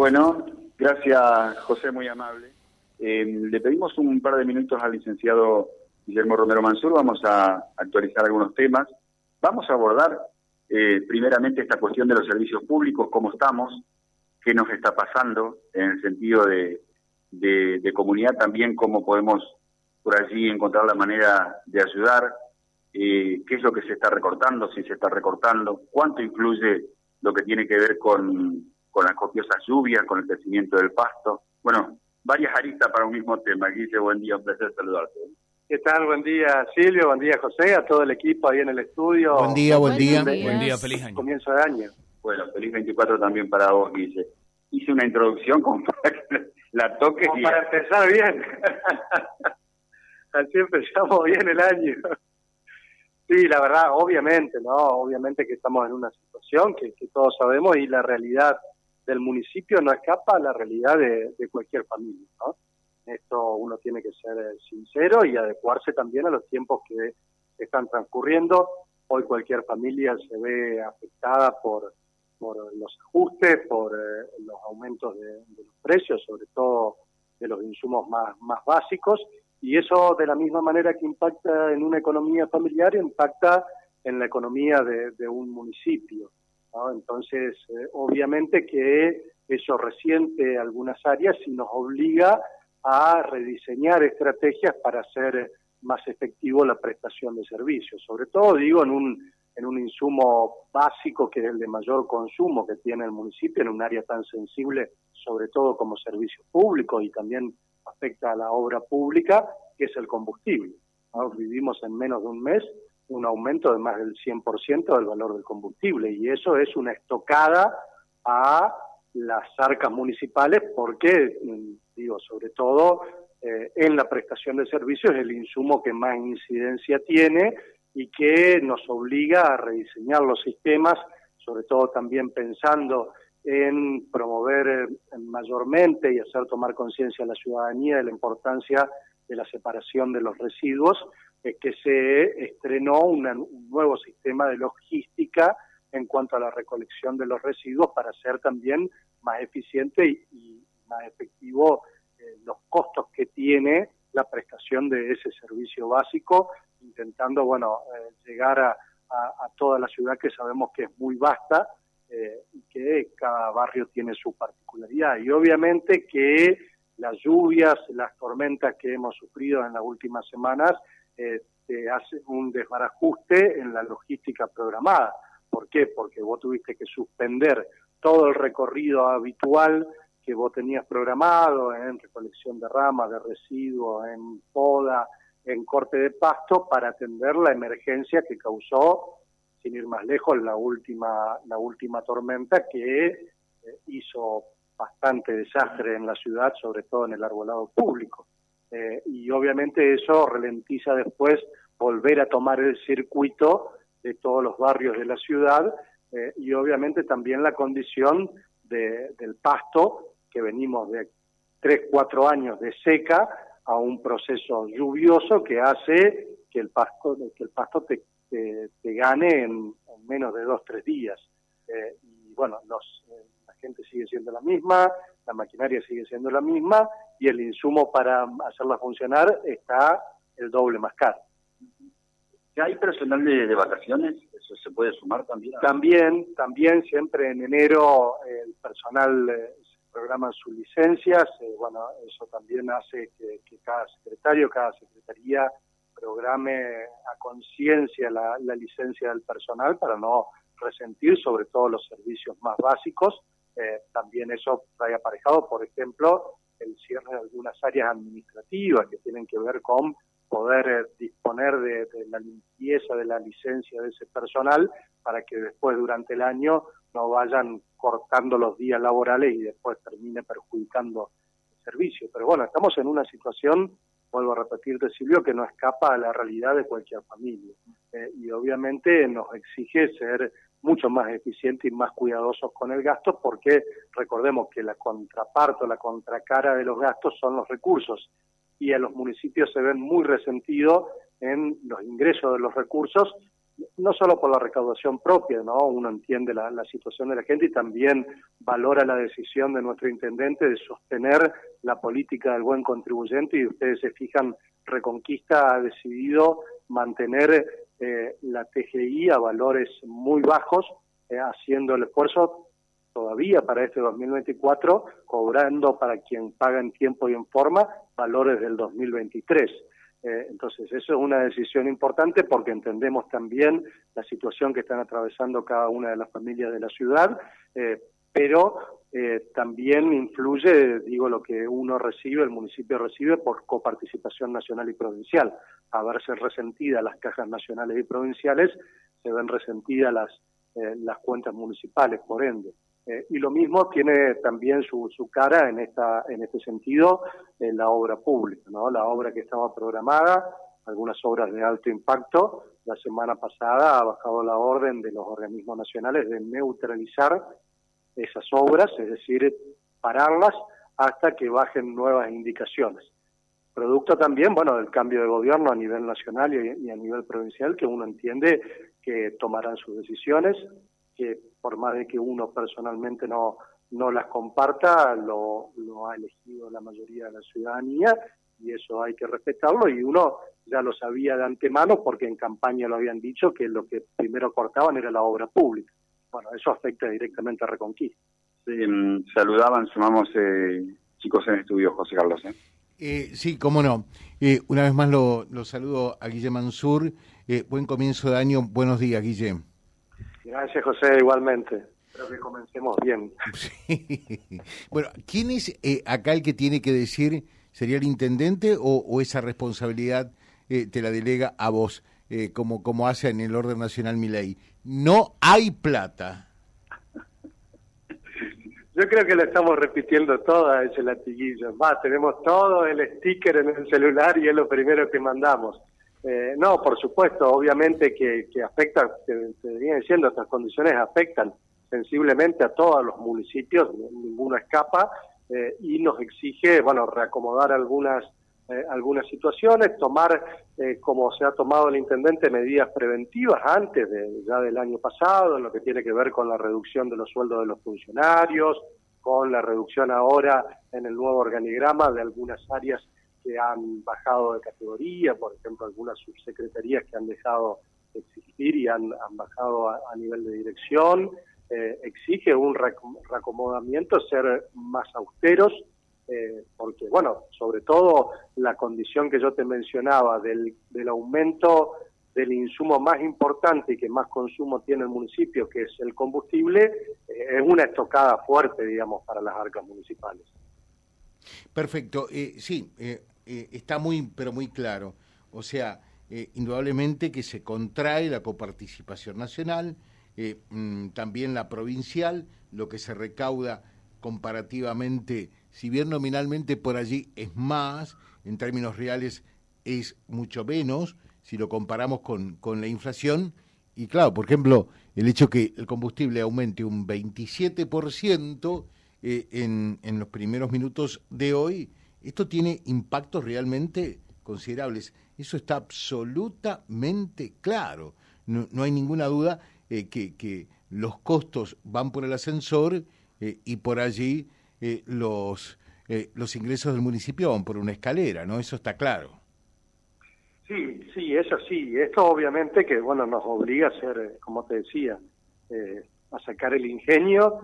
Bueno, gracias José, muy amable. Eh, le pedimos un par de minutos al licenciado Guillermo Romero Mansur, vamos a actualizar algunos temas. Vamos a abordar eh, primeramente esta cuestión de los servicios públicos, cómo estamos, qué nos está pasando en el sentido de, de, comunidad, también cómo podemos por allí encontrar la manera de ayudar, eh, qué es lo que se está recortando, si se está recortando, cuánto incluye lo que tiene que ver con, con las copiosas lluvias, con el crecimiento del pasto. Bueno, varias aristas para un mismo tema. Guille, buen día, un placer saludarte. ¿Qué tal? Buen día, Silvio. Buen día, José. A todo el equipo ahí en el estudio. Buen día, buen, día. Buen día, feliz año. Comienzo de año. Bueno, feliz 24 también para vos, Guille. Hice una introducción como para que la toques. Como para empezar bien. Así empezamos bien el año. Sí, la verdad, obviamente, ¿no? Obviamente que estamos en una situación que, todos sabemos y la realidad del municipio no escapa a la realidad de, cualquier familia, ¿no? Esto uno tiene que ser eh, sincero y adecuarse también a los tiempos que están transcurriendo. Hoy cualquier familia se ve afectada por, por los ajustes, por eh, los aumentos de, los precios, sobre todo de los insumos más, más básicos, y eso de la misma manera que impacta en una economía familiar, impacta en la economía de, un municipio. Entonces, eh, obviamente que eso resiente algunas áreas y nos obliga a rediseñar estrategias para hacer más efectivo la prestación de servicios, sobre todo digo en un en un insumo básico que es el de mayor consumo que tiene el municipio en un área tan sensible, sobre todo como servicio público y también afecta a la obra pública, que es el combustible. Vivimos en menos de un mes un aumento de más del 100% del valor del combustible y eso es una estocada a las arcas municipales porque, digo, sobre todo eh, en la prestación de servicios el insumo que más incidencia tiene y que nos obliga a rediseñar los sistemas, sobre todo también pensando en promover eh, mayormente y hacer tomar conciencia a la ciudadanía de la importancia de la separación de los residuos, es que se estrenó un nuevo sistema de logística en cuanto a la recolección de los residuos para ser también más eficiente y, más efectivo eh, los costos que tiene la prestación de ese servicio básico, intentando bueno eh, llegar a, toda la ciudad que sabemos que es muy vasta eh, y que cada barrio tiene su particularidad. Y obviamente que las lluvias, las tormentas que hemos sufrido en las últimas semanas, eh, hacen un desbarajuste en la logística programada. ¿Por qué? Porque vos tuviste que suspender todo el recorrido habitual que vos tenías programado en recolección de ramas, de residuos, en poda, en corte de pasto para atender la emergencia que causó, sin ir más lejos, la última, la última tormenta que eh, hizo bastante desastre en la ciudad, sobre todo en el arbolado público. Eh, y obviamente eso ralentiza después volver a tomar el circuito de todos los barrios de la ciudad eh, y obviamente también la condición de, del pasto, que venimos de tres, cuatro años de seca a un proceso lluvioso que hace que el pasto, que el pasto te, gane en, menos de dos, tres días. Eh, y bueno, los, la gente sigue siendo la misma, la maquinaria sigue siendo la misma y el insumo para hacerla funcionar está el doble más caro. ¿Hay personal de, vacaciones? ¿Eso se puede sumar también? También, también siempre en enero el personal eh, programan sus licencias. Eh, bueno, eso también hace que, cada secretario, cada secretaría programe a conciencia la, licencia del personal para no resentir sobre todo los servicios más básicos. Eh, también eso trae aparejado, por ejemplo, el cierre de algunas áreas administrativas que tienen que ver con poder eh, disponer de, la limpieza de la licencia de ese personal para que después durante el año no vayan cortando los días laborales y después termine perjudicando el servicio. Pero bueno, estamos en una situación, vuelvo a repetirte Silvio, que no escapa a la realidad de cualquier familia. Eh, y obviamente nos exige ser mucho más eficientes y más cuidadosos con el gasto porque recordemos que la contraparte o la contracara de los gastos son los recursos y a los municipios se ven muy resentidos en los ingresos de los recursos no solo por la recaudación propia, ¿no? Uno entiende la, situación de la gente y también valora la decisión de nuestro intendente de sostener la política del buen contribuyente y ustedes se fijan, Reconquista ha decidido mantener eh, la TGI a valores muy bajos, eh, haciendo el esfuerzo todavía para este 2024, cobrando para quien paga en tiempo y en forma valores del 2023. Eh, entonces, eso es una decisión importante porque entendemos también la situación que están atravesando cada una de las familias de la ciudad, eh, pero eh, también influye, digo, lo que uno recibe, el municipio recibe por coparticipación nacional y provincial. A verse resentidas las cajas nacionales y provinciales, se ven resentidas las, las cuentas municipales, por ende. Eh, y lo mismo tiene también su, su cara en, esta, en este sentido en la obra pública, ¿no? la obra que estaba programada, algunas obras de alto impacto. La semana pasada ha bajado la orden de los organismos nacionales de neutralizar esas obras, es decir, pararlas hasta que bajen nuevas indicaciones. Producto también, bueno, del cambio de gobierno a nivel nacional y a nivel provincial, que uno entiende que tomarán sus decisiones, que por más de que uno personalmente no, no las comparta, lo, ha elegido la mayoría de la ciudadanía y eso hay que respetarlo y uno ya lo sabía de antemano porque en campaña lo habían dicho que lo que primero cortaban era la obra pública. Bueno, eso afecta directamente a Reconquista. Sí, mm, saludaban, sumamos eh, chicos en estudio, José Carlos. ¿eh? Eh, sí, cómo no. Eh, una vez más lo, lo saludo a Guillem Mansur. buen comienzo de año. Buenos días, Guillem. Gracias, José, igualmente. Espero que comencemos bien. Bueno, ¿quién es eh, acá el que tiene que decir, sería el intendente o, esa responsabilidad eh, te la delega a vos, eh, como, como hace en el orden nacional mi ley? No hay plata. Yo creo que lo estamos repitiendo toda ese latiguillo. Va, tenemos todo el sticker en el celular y es lo primero que mandamos. Eh, no, por supuesto, obviamente que, que afecta, te, te venía diciendo, estas condiciones afectan sensiblemente a todos los municipios, ninguno escapa, eh, y nos exige, bueno, reacomodar algunas eh, algunas situaciones, tomar, como se ha tomado el intendente, medidas preventivas antes de, ya del año pasado, en lo que tiene que ver con la reducción de los sueldos de los funcionarios, con la reducción ahora en el nuevo organigrama de algunas áreas que han bajado de categoría, por ejemplo, algunas subsecretarías que han dejado de existir y han, bajado a, nivel de dirección. Eh, exige un reacomodamiento, ser más austeros, eh, porque, bueno, sobre todo la condición que yo te mencionaba del, del aumento del insumo más importante y que más consumo tiene el municipio, que es el combustible, eh, es una estocada fuerte, digamos, para las arcas municipales. Perfecto. sí, eh, está muy, pero muy claro. O sea, indudablemente que se contrae la coparticipación nacional, mm, también la provincial, lo que se recauda comparativamente, si bien nominalmente por allí es más, en términos reales es mucho menos, si lo comparamos con, con la inflación. Y claro, por ejemplo, el hecho que el combustible aumente un 27% en, en los primeros minutos de hoy, esto tiene impactos realmente considerables. Eso está absolutamente claro. No, hay ninguna duda eh, que, los costos van por el ascensor eh, y por allí eh, los, los ingresos del municipio van por una escalera, ¿no? Eso está claro. Sí, sí, eso sí. Esto obviamente que, bueno, nos obliga a ser, como te decía, a sacar el ingenio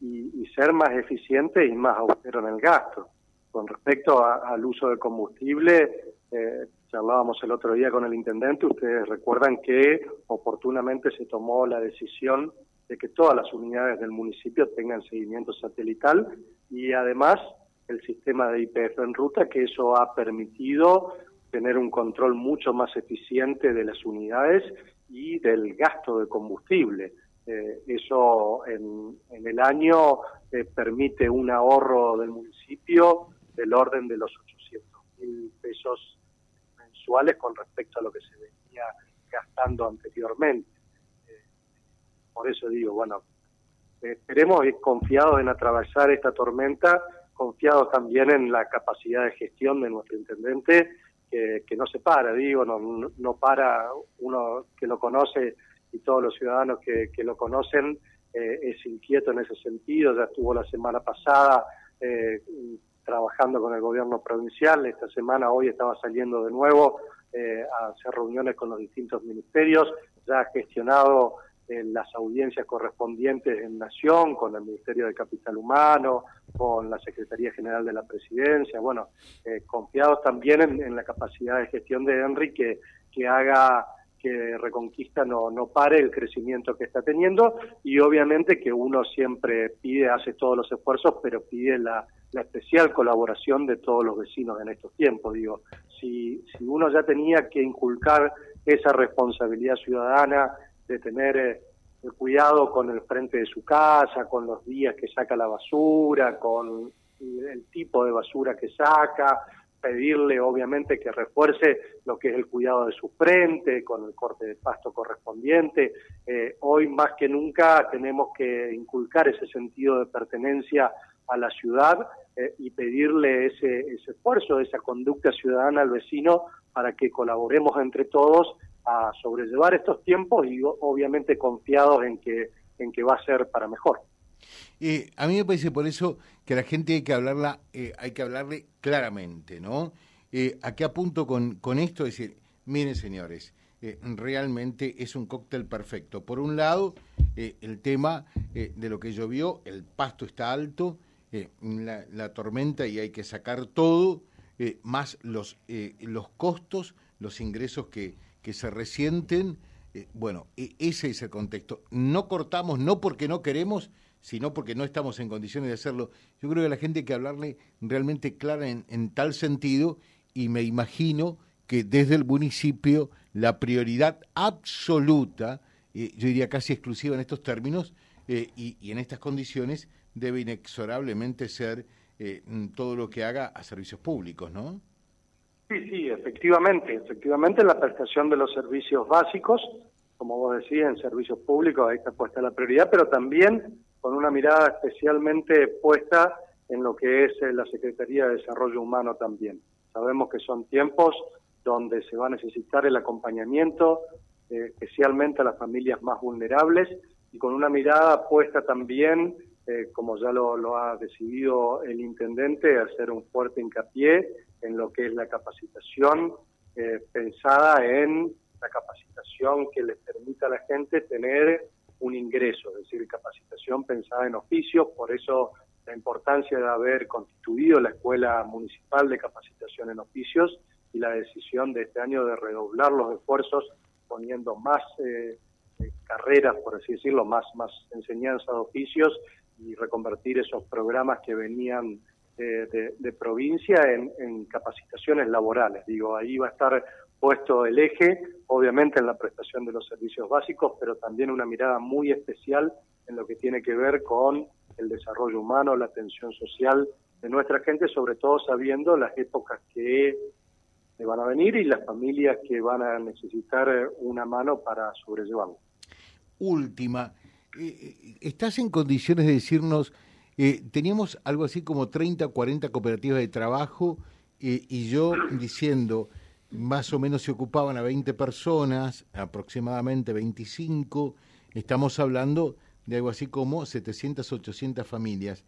y, y, ser más eficiente y más austero en el gasto. Con respecto al uso de combustible, eh, charlábamos el otro día con el intendente, ustedes recuerdan que oportunamente se tomó la decisión de que todas las unidades del municipio tengan seguimiento satelital y además el sistema de IPF en ruta, que eso ha permitido tener un control mucho más eficiente de las unidades y del gasto de combustible. Eh, eso en, el año eh, permite un ahorro del municipio del orden de los 800 mil pesos mensuales con respecto a lo que se venía gastando anteriormente. Eh, por eso digo, bueno, esperemos confiados en atravesar esta tormenta, confiados también en la capacidad de gestión de nuestro intendente que, no se para, digo, no, no para uno que lo conoce y todos los ciudadanos que, que lo conocen eh, es inquieto en ese sentido, ya estuvo la semana pasada eh, trabajando con el gobierno provincial, esta semana hoy estaba saliendo de nuevo eh, a hacer reuniones con los distintos ministerios, ya ha gestionado las audiencias correspondientes en Nación, con el Ministerio de Capital Humano, con la Secretaría General de la Presidencia, bueno, confiados también en, la capacidad de gestión de Henry que, que haga que Reconquista no, no pare el crecimiento que está teniendo y obviamente que uno siempre pide, hace todos los esfuerzos, pero pide la, la especial colaboración de todos los vecinos en estos tiempos. Digo, si, si uno ya tenía que inculcar esa responsabilidad ciudadana de tener eh, el cuidado con el frente de su casa, con los días que saca la basura, con el tipo de basura que saca, pedirle obviamente que refuerce lo que es el cuidado de su frente, con el corte de pasto correspondiente. Eh, hoy más que nunca tenemos que inculcar ese sentido de pertenencia a la ciudad eh, y pedirle ese, ese esfuerzo, esa conducta ciudadana al vecino para que colaboremos entre todos a sobrellevar estos tiempos y obviamente confiados en que, en que va a ser para mejor. Eh, a mí me parece por eso que la gente hay que hablarla, eh, hay que hablarle claramente, ¿no? Eh, ¿A qué apunto con, con esto? Es decir, miren señores, eh, realmente es un cóctel perfecto. Por un lado, el tema de lo que llovió, el pasto está alto, la, la, tormenta y hay que sacar todo, más los, los costos, los ingresos que, que se resienten. bueno, e, ese es el contexto. No cortamos, no porque no queremos, sino porque no estamos en condiciones de hacerlo. Yo creo que a la gente hay que hablarle realmente clara en, tal sentido y me imagino que desde el municipio la prioridad absoluta, eh, yo diría casi exclusiva en estos términos eh, y, en estas condiciones, debe inexorablemente ser eh, todo lo que haga a servicios públicos, ¿no? Sí, sí, efectivamente, efectivamente la prestación de los servicios básicos, como vos decías, en servicios públicos ahí está puesta la prioridad, pero también con una mirada especialmente puesta en lo que es eh, la Secretaría de Desarrollo Humano también. Sabemos que son tiempos donde se va a necesitar el acompañamiento, eh, especialmente a las familias más vulnerables, y con una mirada puesta también, eh, como ya lo, ha decidido el intendente, hacer un fuerte hincapié en lo que es la capacitación pensada en la capacitación que les permita a la gente tener un ingreso, es decir, capacitación pensada en oficios, por eso la importancia de haber constituido la Escuela Municipal de Capacitación en Oficios y la decisión de este año de redoblar los esfuerzos poniendo más eh, eh, carreras, por así decirlo, más, más enseñanza de oficios y reconvertir esos programas que venían eh, de, provincia en, en capacitaciones laborales. Digo, ahí va a estar puesto el eje, obviamente en la prestación de los servicios básicos, pero también una mirada muy especial en lo que tiene que ver con el desarrollo humano, la atención social de nuestra gente, sobre todo sabiendo las épocas que van a venir y las familias que van a necesitar una mano para sobrellevarlo. Última, eh, eh, ¿estás en condiciones de decirnos, eh, teníamos algo así como 30, 40 cooperativas de trabajo y yo diciendo, más o menos se ocupaban a 20 personas, aproximadamente 25, estamos hablando de algo así como 700, 800 familias.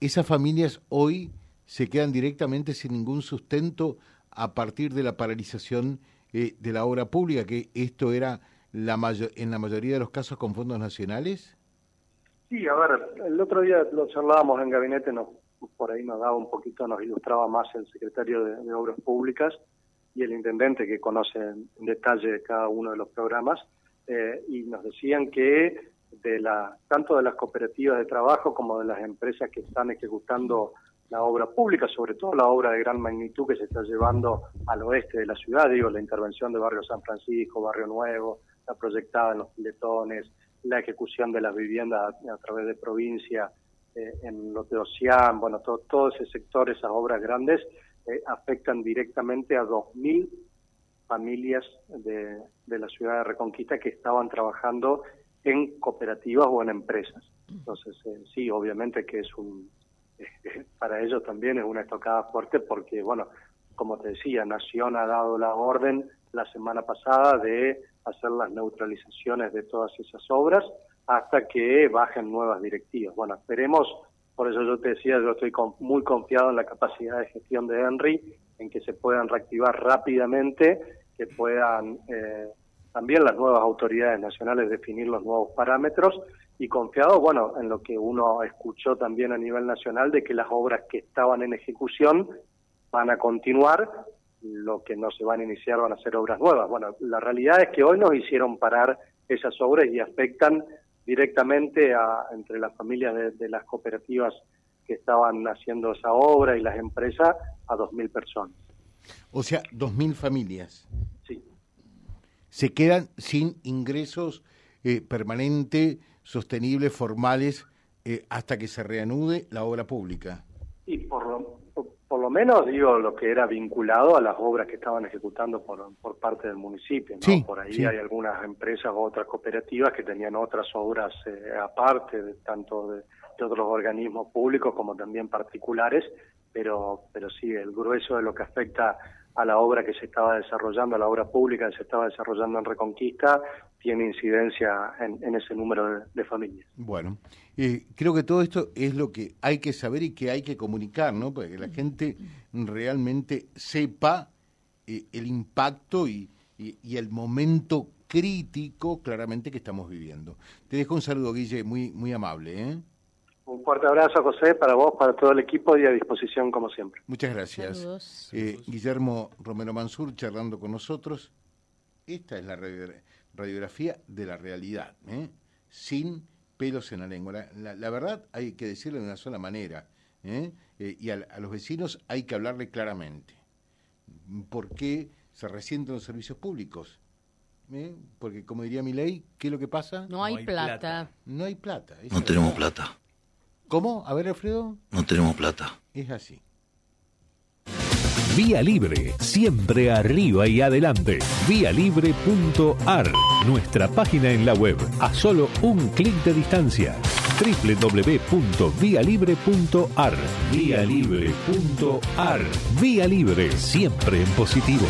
Esas familias hoy se quedan directamente sin ningún sustento a partir de la paralización eh, de la obra pública, que esto era la en la mayoría de los casos con fondos nacionales. Sí, a ver, el otro día lo charlábamos en gabinete, no, por ahí nos daba un poquito, nos ilustraba más el secretario de Obras Públicas, y el intendente que conoce en detalle cada uno de los programas, eh, y nos decían que de la, tanto de las cooperativas de trabajo como de las empresas que están ejecutando la obra pública, sobre todo la obra de gran magnitud que se está llevando al oeste de la ciudad, digo, la intervención de Barrio San Francisco, Barrio Nuevo, la proyectada en los piletones, la ejecución de las viviendas a, través de provincia, eh, en los de Oceán, bueno, todo, todo ese sector, esas obras grandes, eh, afectan directamente a 2.000 familias de, la ciudad de Reconquista que estaban trabajando en cooperativas o en empresas. Entonces, eh, sí, obviamente que es un, para ellos también es una estocada fuerte porque, bueno, como te decía, Nación ha dado la orden la semana pasada de hacer las neutralizaciones de todas esas obras hasta que bajen nuevas directivas. Bueno, esperemos, por eso yo te decía, yo estoy muy confiado en la capacidad de gestión de Henry, en que se puedan reactivar rápidamente, que puedan eh, también las nuevas autoridades nacionales definir los nuevos parámetros y confiado, bueno, en lo que uno escuchó también a nivel nacional de que las obras que estaban en ejecución van a continuar, lo que no se van a iniciar van a ser obras nuevas. Bueno, la realidad es que hoy nos hicieron parar esas obras y afectan directamente a, entre las familias de, las cooperativas que estaban haciendo esa obra y las empresas a 2.000 personas. O sea, 2.000 familias. Sí. Se quedan sin ingresos eh, permanentes, sostenibles, formales, eh, hasta que se reanude la obra pública. Y por lo, por lo menos digo lo que era vinculado a las obras que estaban ejecutando por, por parte del municipio. ¿no? por ahí hay algunas empresas o otras cooperativas que tenían otras obras eh, aparte, de, tanto de, otros organismos públicos como también particulares, pero, pero sí, el grueso de lo que afecta a la obra que se estaba desarrollando, a la obra pública que se estaba desarrollando en Reconquista, tiene incidencia en, ese número de, familias. Bueno, eh, creo que todo esto es lo que hay que saber y que hay que comunicar, ¿no? Para que la gente realmente sepa eh, el impacto y, el momento crítico claramente que estamos viviendo. Te dejo un saludo, Guille, muy, muy amable. ¿eh? Un fuerte abrazo, José, para vos, para todo el equipo y a disposición como siempre. Muchas gracias. Eh, Guillermo Romero Mansur charlando con nosotros. Esta es la radiografía de la realidad, ¿eh? sin pelos en la lengua. La, verdad hay que decirlo de una sola manera. ¿eh? y a, los vecinos hay que hablarle claramente. ¿Por qué se resienten los servicios públicos? Porque, como diría mi ley, ¿qué es lo que pasa? No hay, plata. No hay plata. No tenemos plata. ¿Cómo? A ver, Alfredo. No tenemos plata. Es así. Vía Libre, siempre arriba y adelante. Vialibre.ar, nuestra página en la web, a solo un clic de distancia. www.vialibre.ar. Vialibre.ar. Vía Libre, siempre en positivo.